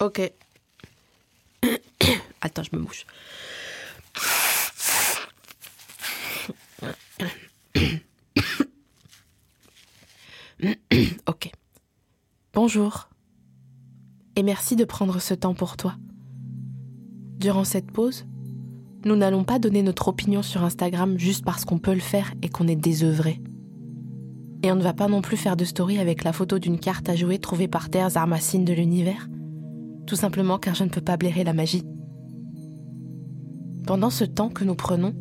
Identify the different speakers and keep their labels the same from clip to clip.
Speaker 1: Ok. Attends, je me mouche. ok. Bonjour. Et merci de prendre ce temps pour toi. Durant cette pause, nous n'allons pas donner notre opinion sur Instagram juste parce qu'on peut le faire et qu'on est désœuvré. Et on ne va pas non plus faire de story avec la photo d'une carte à jouer trouvée par terre Zarmacine de l'univers. Tout simplement car je ne peux pas blairer la magie. Pendant ce temps que nous prenons,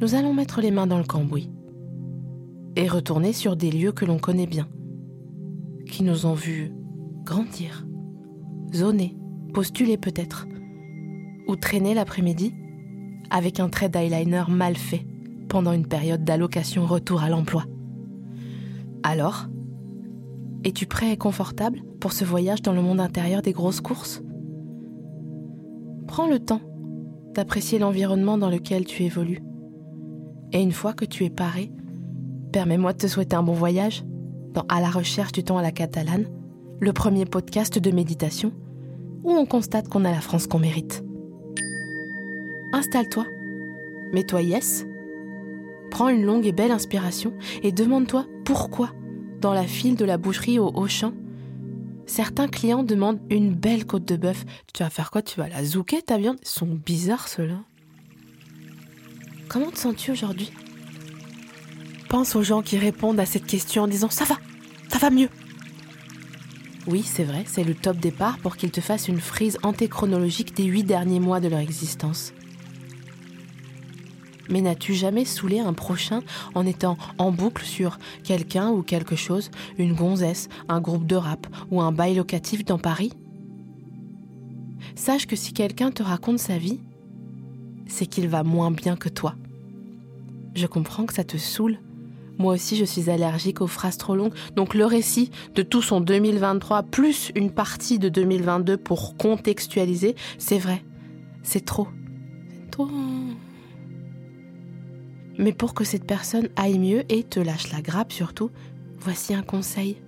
Speaker 1: nous allons mettre les mains dans le cambouis et retourner sur des lieux que l'on connaît bien, qui nous ont vus grandir, zoner, postuler peut-être, ou traîner l'après-midi avec un trait d'eyeliner mal fait pendant une période d'allocation retour à l'emploi. Alors, es-tu prêt et confortable pour ce voyage dans le monde intérieur des grosses courses? Prends le temps d'apprécier l'environnement dans lequel tu évolues. Et une fois que tu es paré, permets-moi de te souhaiter un bon voyage dans À la recherche du temps à la catalane, le premier podcast de méditation où on constate qu'on a la France qu'on mérite. Installe-toi, mets-toi yes, prends une longue et belle inspiration et demande-toi pourquoi, dans la file de la boucherie au Auchan, certains clients demandent une belle côte de bœuf. Tu vas faire quoi? Tu vas la zouker ta viande? Ils sont bizarres ceux-là. Comment te sens-tu aujourd'hui? Pense aux gens qui répondent à cette question en disant ⁇ ça va, ça va mieux ⁇ Oui, c'est vrai, c'est le top départ pour qu'ils te fassent une frise antéchronologique des huit derniers mois de leur existence. Mais n'as-tu jamais saoulé un prochain en étant en boucle sur quelqu'un ou quelque chose, une gonzesse, un groupe de rap ou un bail locatif dans Paris? Sache que si quelqu'un te raconte sa vie, c'est qu'il va moins bien que toi. Je comprends que ça te saoule. Moi aussi, je suis allergique aux phrases trop longues. Donc le récit de tout son 2023 plus une partie de 2022 pour contextualiser, c'est vrai. C'est trop. C'est trop. Mais pour que cette personne aille mieux et te lâche la grappe surtout, voici un conseil.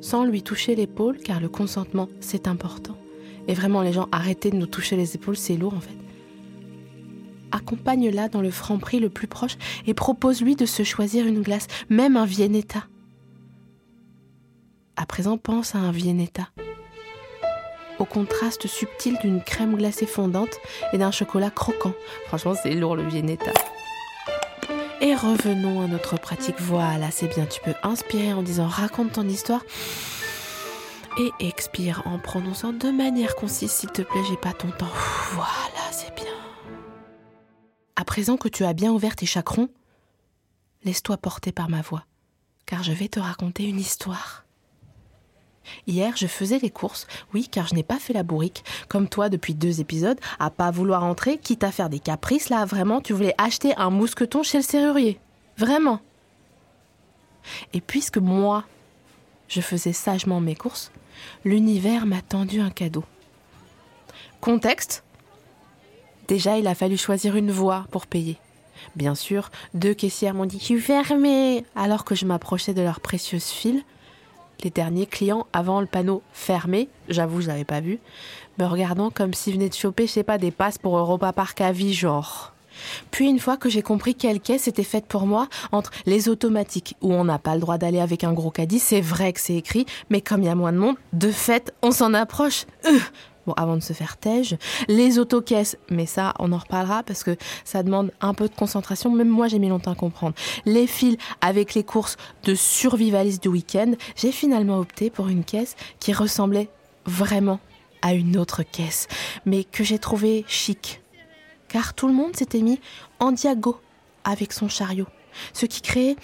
Speaker 1: Sans lui toucher l'épaule, car le consentement, c'est important. Et vraiment, les gens, arrêtez de nous toucher les épaules, c'est lourd en fait. Accompagne-la dans le franc prix le plus proche et propose-lui de se choisir une glace, même un Viennetta. À présent, pense à un Viennetta. Au contraste subtil d'une crème glacée fondante et d'un chocolat croquant. Franchement, c'est lourd le Viennetta. Et revenons à notre pratique. Voilà, c'est bien. Tu peux inspirer en disant raconte ton histoire et expire en prononçant de manière concise, s'il te plaît, j'ai pas ton temps. Voilà, c'est bien. À présent que tu as bien ouvert tes chakrons, laisse-toi porter par ma voix, car je vais te raconter une histoire. Hier, je faisais les courses, oui, car je n'ai pas fait la bourrique, comme toi depuis deux épisodes, à pas vouloir entrer, quitte à faire des caprices, là, vraiment, tu voulais acheter un mousqueton chez le serrurier. Vraiment. Et puisque moi, je faisais sagement mes courses, l'univers m'a tendu un cadeau. Contexte Déjà, il a fallu choisir une voie pour payer. Bien sûr, deux caissières m'ont dit suis fermée alors que je m'approchais de leur précieuse file. Derniers clients avant le panneau fermé, j'avoue, je l'avais pas vu, me regardant comme s'ils venaient de choper, je sais pas, des passes pour Europa Park à vie, genre. Puis une fois que j'ai compris quelle caisse était faite pour moi, entre les automatiques où on n'a pas le droit d'aller avec un gros caddie, c'est vrai que c'est écrit, mais comme il y a moins de monde, de fait, on s'en approche. Euh bon, avant de se faire tège, les autocaisses, mais ça, on en reparlera parce que ça demande un peu de concentration, même moi j'ai mis longtemps à comprendre. Les fils avec les courses de survivaliste du week-end, j'ai finalement opté pour une caisse qui ressemblait vraiment à une autre caisse, mais que j'ai trouvé chic, car tout le monde s'était mis en diago avec son chariot, ce qui créait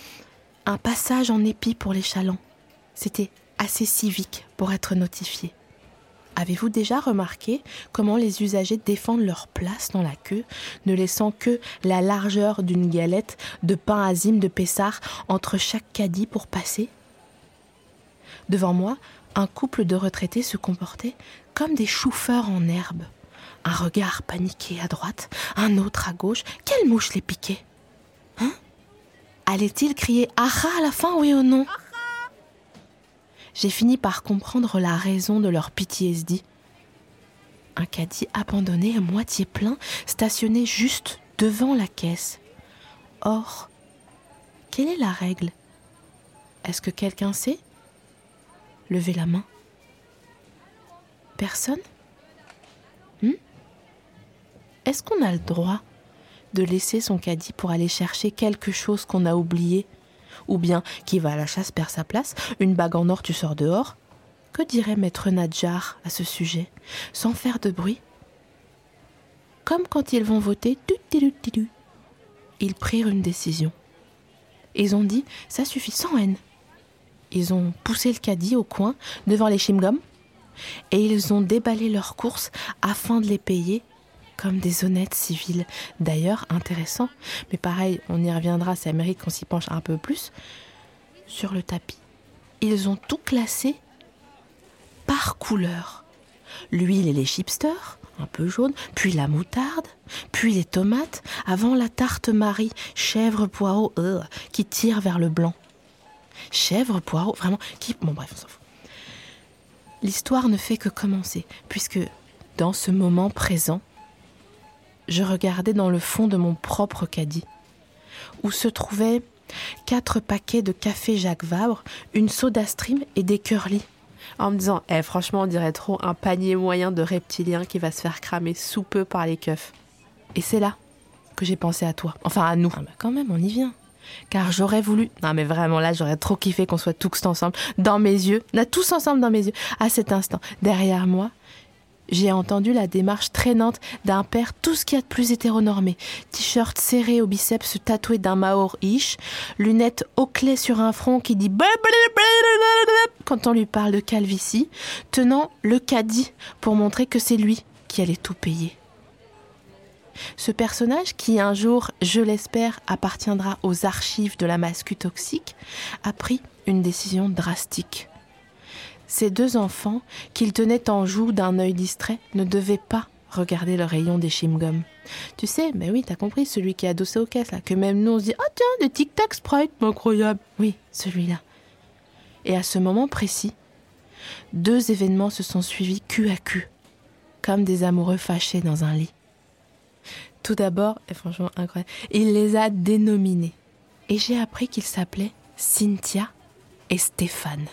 Speaker 1: un passage en épi pour les chalands. C'était assez civique pour être notifié. Avez-vous déjà remarqué comment les usagers défendent leur place dans la queue, ne laissant que la largeur d'une galette de pain azime de Pessard entre chaque caddie pour passer? Devant moi, un couple de retraités se comportait comme des chauffeurs en herbe. Un regard paniqué à droite, un autre à gauche. Quelle mouche les piquait Hein? Allait-il crier Aha à la fin, oui ou non J'ai fini par comprendre la raison de leur PTSD. Un caddie abandonné à moitié plein, stationné juste devant la caisse. Or, quelle est la règle? Est-ce que quelqu'un sait? Levez la main. Personne? Hmm? Est-ce qu'on a le droit de laisser son caddie pour aller chercher quelque chose qu'on a oublié? Ou bien qui va à la chasse perd sa place. Une bague en or, tu sors dehors. Que dirait maître Nadjar à ce sujet? Sans faire de bruit? Comme quand ils vont voter, ils prirent une décision. Ils ont dit ça suffit sans haine. Ils ont poussé le caddie au coin devant les chewing et ils ont déballé leurs courses afin de les payer comme des honnêtes civils. D'ailleurs, intéressant, mais pareil, on y reviendra, ça mérite qu'on s'y penche un peu plus, sur le tapis. Ils ont tout classé par couleur. L'huile et les chipsters, un peu jaune, puis la moutarde, puis les tomates, avant la tarte Marie, chèvre poireau, euh, qui tire vers le blanc chèvre, poireau, vraiment, qui... Bon bref, on s'en fout. L'histoire ne fait que commencer, puisque dans ce moment présent, je regardais dans le fond de mon propre caddie, où se trouvaient quatre paquets de café Jacques Vabre, une soda stream et des curly. En me disant, eh, franchement, on dirait trop un panier moyen de reptilien qui va se faire cramer sous peu par les keufs. Et c'est là que j'ai pensé à toi. Enfin, à nous. Ah bah quand même, on y vient car j'aurais voulu, non mais vraiment là, j'aurais trop kiffé qu'on soit tous ensemble, dans mes yeux, là, tous ensemble dans mes yeux, à cet instant, derrière moi, j'ai entendu la démarche traînante d'un père tout ce qu'il y a de plus hétéronormé. T-shirt serré au biceps tatoué d'un maor-ish, lunettes au clé sur un front qui dit quand on lui parle de calvitie, tenant le caddie pour montrer que c'est lui qui allait tout payer. Ce personnage, qui un jour, je l'espère, appartiendra aux archives de la mascu toxique, a pris une décision drastique. Ces deux enfants, qu'il tenait en joue d'un œil distrait, ne devaient pas regarder le rayon des chewing Tu sais, mais oui, t'as compris, celui qui est adossé aux caisses, là, que même nous on se dit, ah tiens, des tic-tac Sprite, incroyable. Oui, celui-là. Et à ce moment précis, deux événements se sont suivis cul à cul, comme des amoureux fâchés dans un lit. Tout d'abord, et franchement incroyable, il les a dénominés. Et j'ai appris qu'ils s'appelaient Cynthia et Stéphane.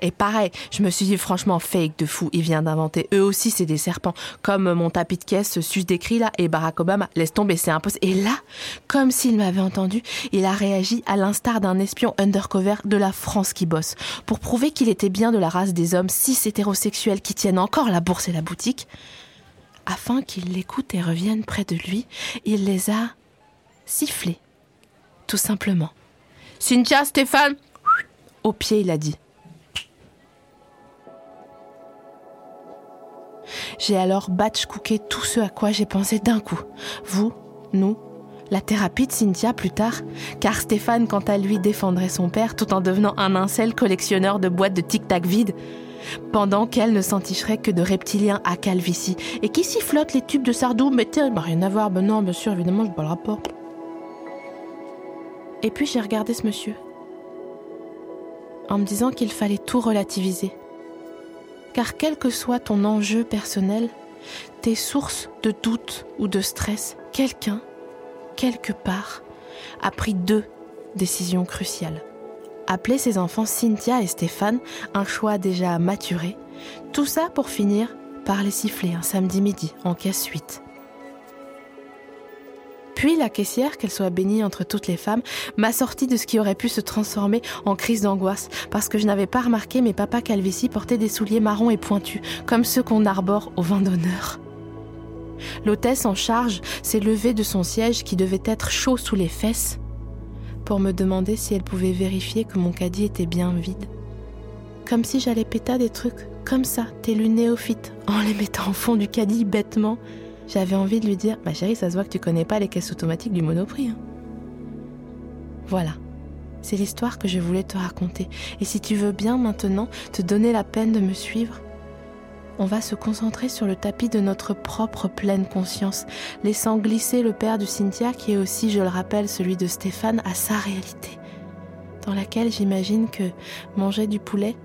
Speaker 1: Et pareil, je me suis dit franchement fake de fou, il vient d'inventer. Eux aussi c'est des serpents, comme mon tapis de caisse sus décrit là, et Barack Obama, laisse tomber, c'est impossible. Et là, comme s'il m'avait entendu, il a réagi à l'instar d'un espion undercover de la France qui bosse, pour prouver qu'il était bien de la race des hommes cis hétérosexuels qui tiennent encore la bourse et la boutique afin qu'ils l'écoutent et reviennent près de lui, il les a sifflés. Tout simplement. Cynthia, Stéphane? Au pied, il a dit. J'ai alors batch cooké tout ce à quoi j'ai pensé d'un coup. Vous, nous, la thérapie de Cynthia plus tard, car Stéphane, quant à lui, défendrait son père tout en devenant un incel collectionneur de boîtes de tic-tac vides pendant qu'elle ne s'enticherait que de reptiliens à calvitie, et qui sifflotent les tubes de Sardou, mais bah, rien à voir, ben non, bien sûr, évidemment, je vois le rapport. Et puis j'ai regardé ce monsieur, en me disant qu'il fallait tout relativiser. Car quel que soit ton enjeu personnel, tes sources de doute ou de stress, quelqu'un, quelque part, a pris deux décisions cruciales appeler ses enfants Cynthia et Stéphane, un choix déjà maturé. Tout ça pour finir par les siffler un samedi midi en caisse suite. Puis la caissière, qu'elle soit bénie entre toutes les femmes, m'a sorti de ce qui aurait pu se transformer en crise d'angoisse, parce que je n'avais pas remarqué mes papas Calvici portaient des souliers marrons et pointus, comme ceux qu'on arbore au vin d'honneur. L'hôtesse en charge s'est levée de son siège qui devait être chaud sous les fesses pour me demander si elle pouvait vérifier que mon caddie était bien vide. Comme si j'allais péter des trucs comme ça, tes lunes néophytes, en les mettant au fond du caddie bêtement. J'avais envie de lui dire Ma chérie, ça se voit que tu connais pas les caisses automatiques du Monoprix. Hein. Voilà. C'est l'histoire que je voulais te raconter. Et si tu veux bien maintenant te donner la peine de me suivre, on va se concentrer sur le tapis de notre propre pleine conscience, laissant glisser le père du Cynthia, qui est aussi, je le rappelle, celui de Stéphane, à sa réalité, dans laquelle j'imagine que manger du poulet,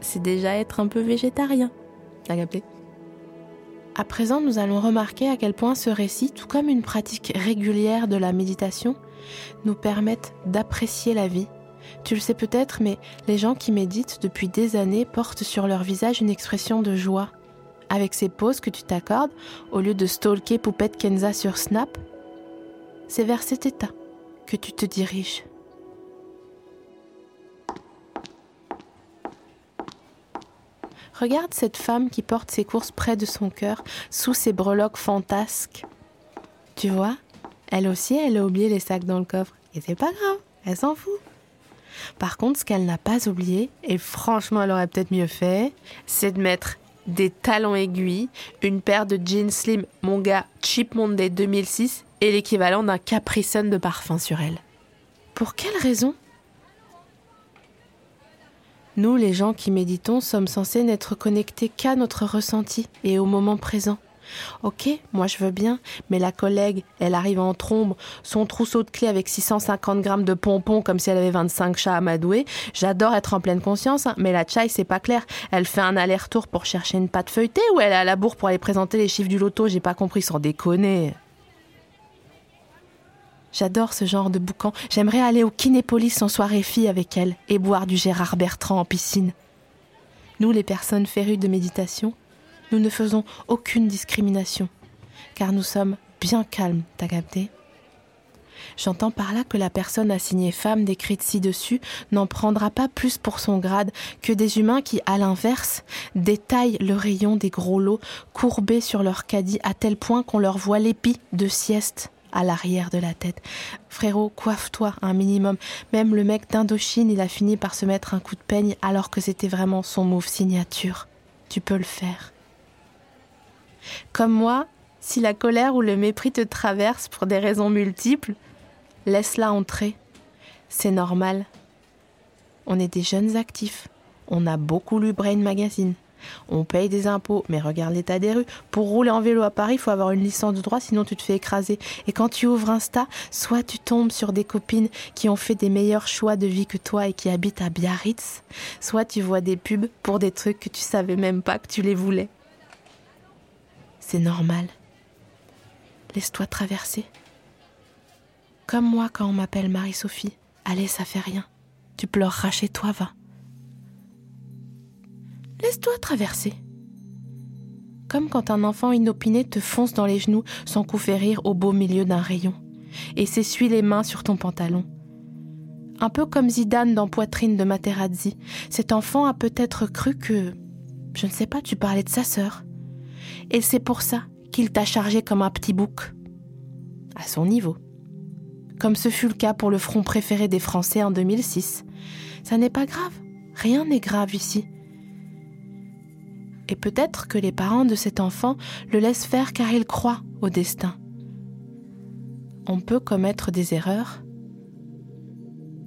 Speaker 1: c'est déjà être un peu végétarien. T'as capté? À présent, nous allons remarquer à quel point ce récit, tout comme une pratique régulière de la méditation, nous permettent d'apprécier la vie. Tu le sais peut-être, mais les gens qui méditent depuis des années portent sur leur visage une expression de joie. Avec ces pauses que tu t'accordes, au lieu de stalker Poupette Kenza sur Snap, c'est vers cet état que tu te diriges. Regarde cette femme qui porte ses courses près de son cœur, sous ses breloques fantasques. Tu vois, elle aussi, elle a oublié les sacs dans le coffre. Et c'est pas grave, elle s'en fout. Par contre, ce qu'elle n'a pas oublié, et franchement elle aurait peut-être mieux fait, c'est de mettre des talons aiguilles, une paire de jeans slim, mon gars, Cheap Monday 2006, et l'équivalent d'un Capri de parfum sur elle. Pour quelle raison? Nous, les gens qui méditons, sommes censés n'être connectés qu'à notre ressenti et au moment présent. Ok, moi je veux bien, mais la collègue, elle arrive en trombe, son trousseau de clés avec 650 grammes de pompons comme si elle avait 25 chats à madouer. J'adore être en pleine conscience, hein, mais la chai, c'est pas clair. Elle fait un aller-retour pour chercher une pâte feuilletée ou elle est à la bourre pour aller présenter les chiffres du loto? J'ai pas compris, sans déconner. J'adore ce genre de boucan. J'aimerais aller au Kinépolis en soirée fille avec elle et boire du Gérard Bertrand en piscine. Nous, les personnes férues de méditation, nous ne faisons aucune discrimination, car nous sommes bien calmes, t'as J'entends par là que la personne assignée femme décrite ci-dessus n'en prendra pas plus pour son grade que des humains qui, à l'inverse, détaillent le rayon des gros lots courbés sur leur caddie à tel point qu'on leur voit l'épi de sieste à l'arrière de la tête. Frérot, coiffe-toi un minimum. Même le mec d'Indochine, il a fini par se mettre un coup de peigne alors que c'était vraiment son move signature. Tu peux le faire. Comme moi, si la colère ou le mépris te traverse pour des raisons multiples, laisse-la entrer. C'est normal. On est des jeunes actifs. On a beaucoup lu Brain Magazine. On paye des impôts, mais regarde l'état des rues. Pour rouler en vélo à Paris, il faut avoir une licence de droit, sinon tu te fais écraser. Et quand tu ouvres Insta, soit tu tombes sur des copines qui ont fait des meilleurs choix de vie que toi et qui habitent à Biarritz, soit tu vois des pubs pour des trucs que tu savais même pas que tu les voulais. C'est normal. Laisse-toi traverser. Comme moi quand on m'appelle Marie-Sophie. Allez, ça fait rien. Tu pleureras chez toi, va. Laisse-toi traverser. Comme quand un enfant inopiné te fonce dans les genoux sans coup rire au beau milieu d'un rayon et s'essuie les mains sur ton pantalon. Un peu comme Zidane dans Poitrine de Materazzi, cet enfant a peut-être cru que, je ne sais pas, tu parlais de sa sœur. Et c'est pour ça qu'il t'a chargé comme un petit bouc. À son niveau. Comme ce fut le cas pour le front préféré des Français en 2006. Ça n'est pas grave. Rien n'est grave ici. Et peut-être que les parents de cet enfant le laissent faire car ils croient au destin. On peut commettre des erreurs,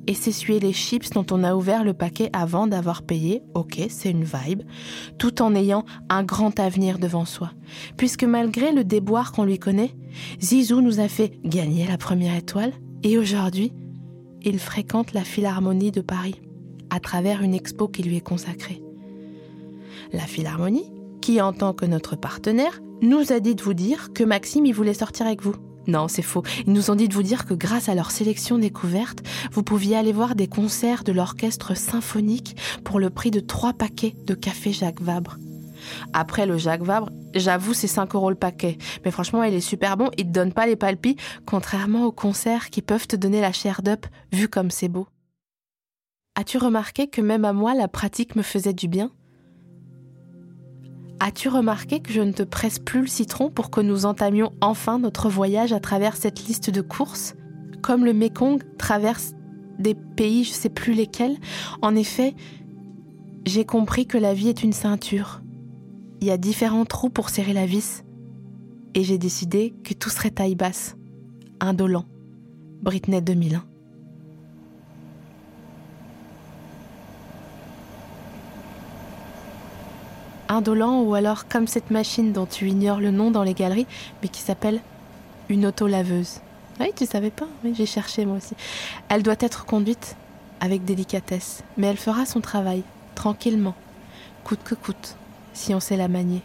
Speaker 1: et s'essuyer les chips dont on a ouvert le paquet avant d'avoir payé, ok, c'est une vibe, tout en ayant un grand avenir devant soi. Puisque malgré le déboire qu'on lui connaît, Zizou nous a fait gagner la première étoile, et aujourd'hui, il fréquente la Philharmonie de Paris, à travers une expo qui lui est consacrée. La Philharmonie, qui en tant que notre partenaire, nous a dit de vous dire que Maxime y voulait sortir avec vous. Non, c'est faux. Ils nous ont dit de vous dire que grâce à leur sélection découverte, vous pouviez aller voir des concerts de l'orchestre symphonique pour le prix de trois paquets de café Jacques Vabre. Après le Jacques Vabre, j'avoue c'est 5 euros le paquet. Mais franchement, il est super bon, il te donne pas les palpis, contrairement aux concerts qui peuvent te donner la chair d'up, vu comme c'est beau. As-tu remarqué que même à moi, la pratique me faisait du bien? As-tu remarqué que je ne te presse plus le citron pour que nous entamions enfin notre voyage à travers cette liste de courses? Comme le Mekong traverse des pays, je sais plus lesquels. En effet, j'ai compris que la vie est une ceinture. Il y a différents trous pour serrer la vis. Et j'ai décidé que tout serait taille basse. Indolent. Britney 2001. Indolent ou alors comme cette machine dont tu ignores le nom dans les galeries, mais qui s'appelle une auto-laveuse. Oui, tu savais pas Oui, j'ai cherché moi aussi. Elle doit être conduite avec délicatesse, mais elle fera son travail, tranquillement, coûte que coûte, si on sait la manier.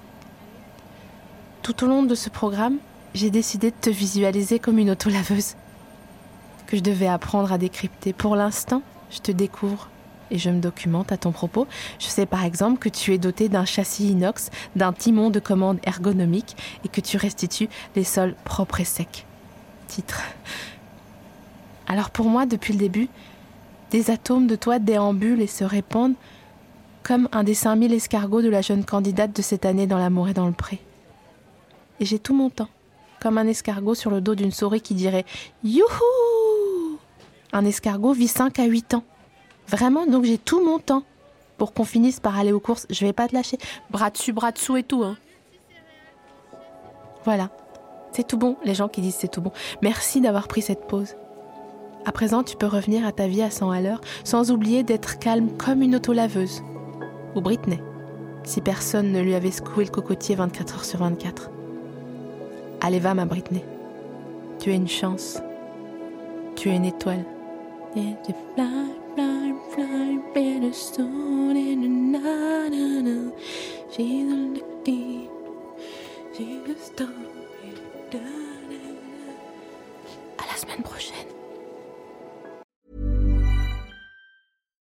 Speaker 1: Tout au long de ce programme, j'ai décidé de te visualiser comme une autolaveuse que je devais apprendre à décrypter. Pour l'instant, je te découvre et je me documente à ton propos. Je sais par exemple que tu es doté d'un châssis inox, d'un timon de commande ergonomique et que tu restitues les sols propres et secs. Titre. Alors pour moi, depuis le début, des atomes de toi déambulent et se répandent comme un des 5000 escargots de la jeune candidate de cette année dans l'amour et dans le pré. Et j'ai tout mon temps, comme un escargot sur le dos d'une souris qui dirait Youhou Un escargot vit 5 à 8 ans. Vraiment, donc j'ai tout mon temps pour qu'on finisse par aller aux courses. Je vais pas te lâcher. Bras dessus, bras dessous et tout. Hein. Voilà. C'est tout bon, les gens qui disent c'est tout bon. Merci d'avoir pris cette pause. À présent, tu peux revenir à ta vie à 100 à l'heure, sans oublier d'être calme comme une autolaveuse. Ou Britney, si personne ne lui avait secoué le cocotier 24 heures sur 24. Allez, va, ma Britney. Tu es une chance. Tu es une étoile. À la semaine prochaine.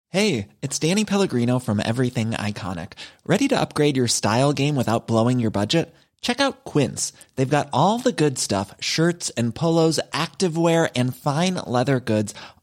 Speaker 2: Hey, it's Danny Pellegrino from Everything Iconic. Ready to upgrade your style game without blowing your budget? Check out Quince. They've got all the good stuff shirts and polos, activewear, and fine leather goods,